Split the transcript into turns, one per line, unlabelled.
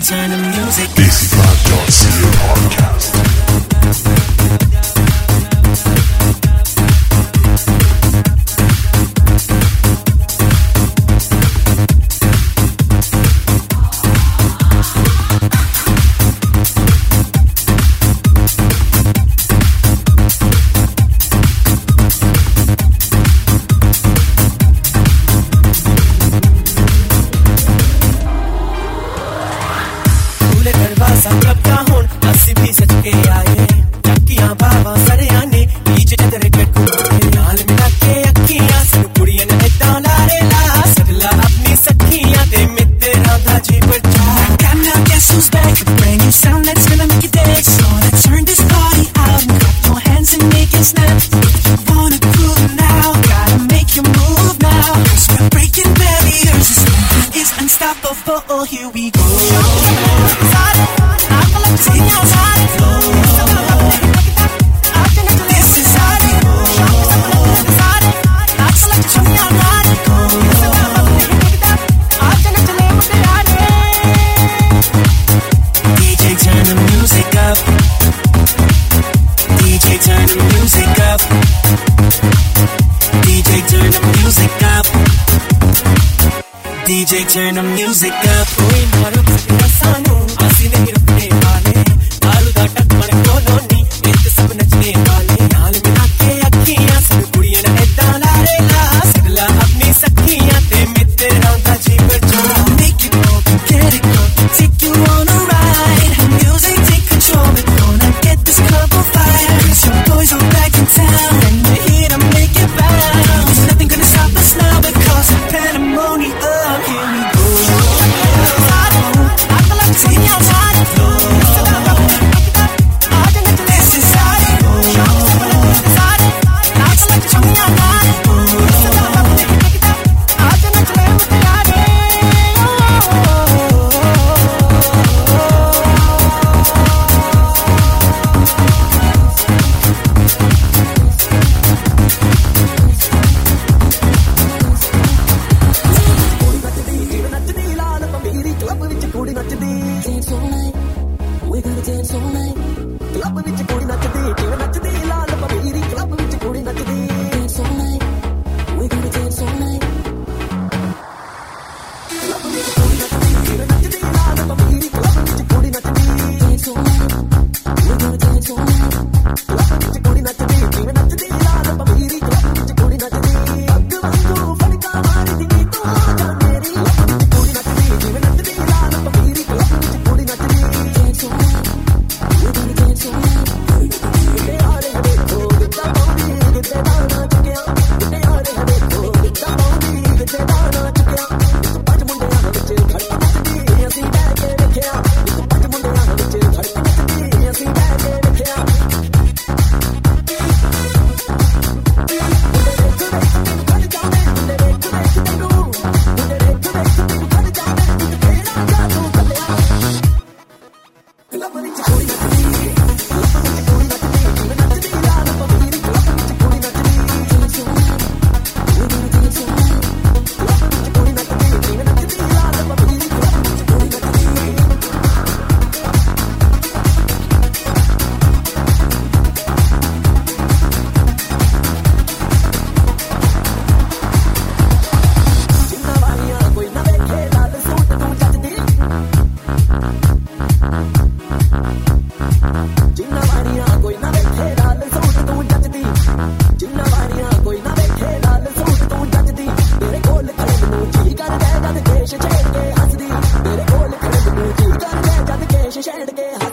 turn the music.
This is Blood.co podcast.
unstoppable. Here we go. I'm gonna take. turn the music up.
బంధించి కొడి ਸ਼ੇਸ਼ੇ ਛੇੜ ਕੇ ਹੱਸਦੀ ਤੇਰੇ ਕੋਲ ਖੜੇ ਬੂਤ ਗੰਦੇ ਜਦ ਕੇ ਸ਼ੇਸ਼ੇ ਛੇੜ ਕੇ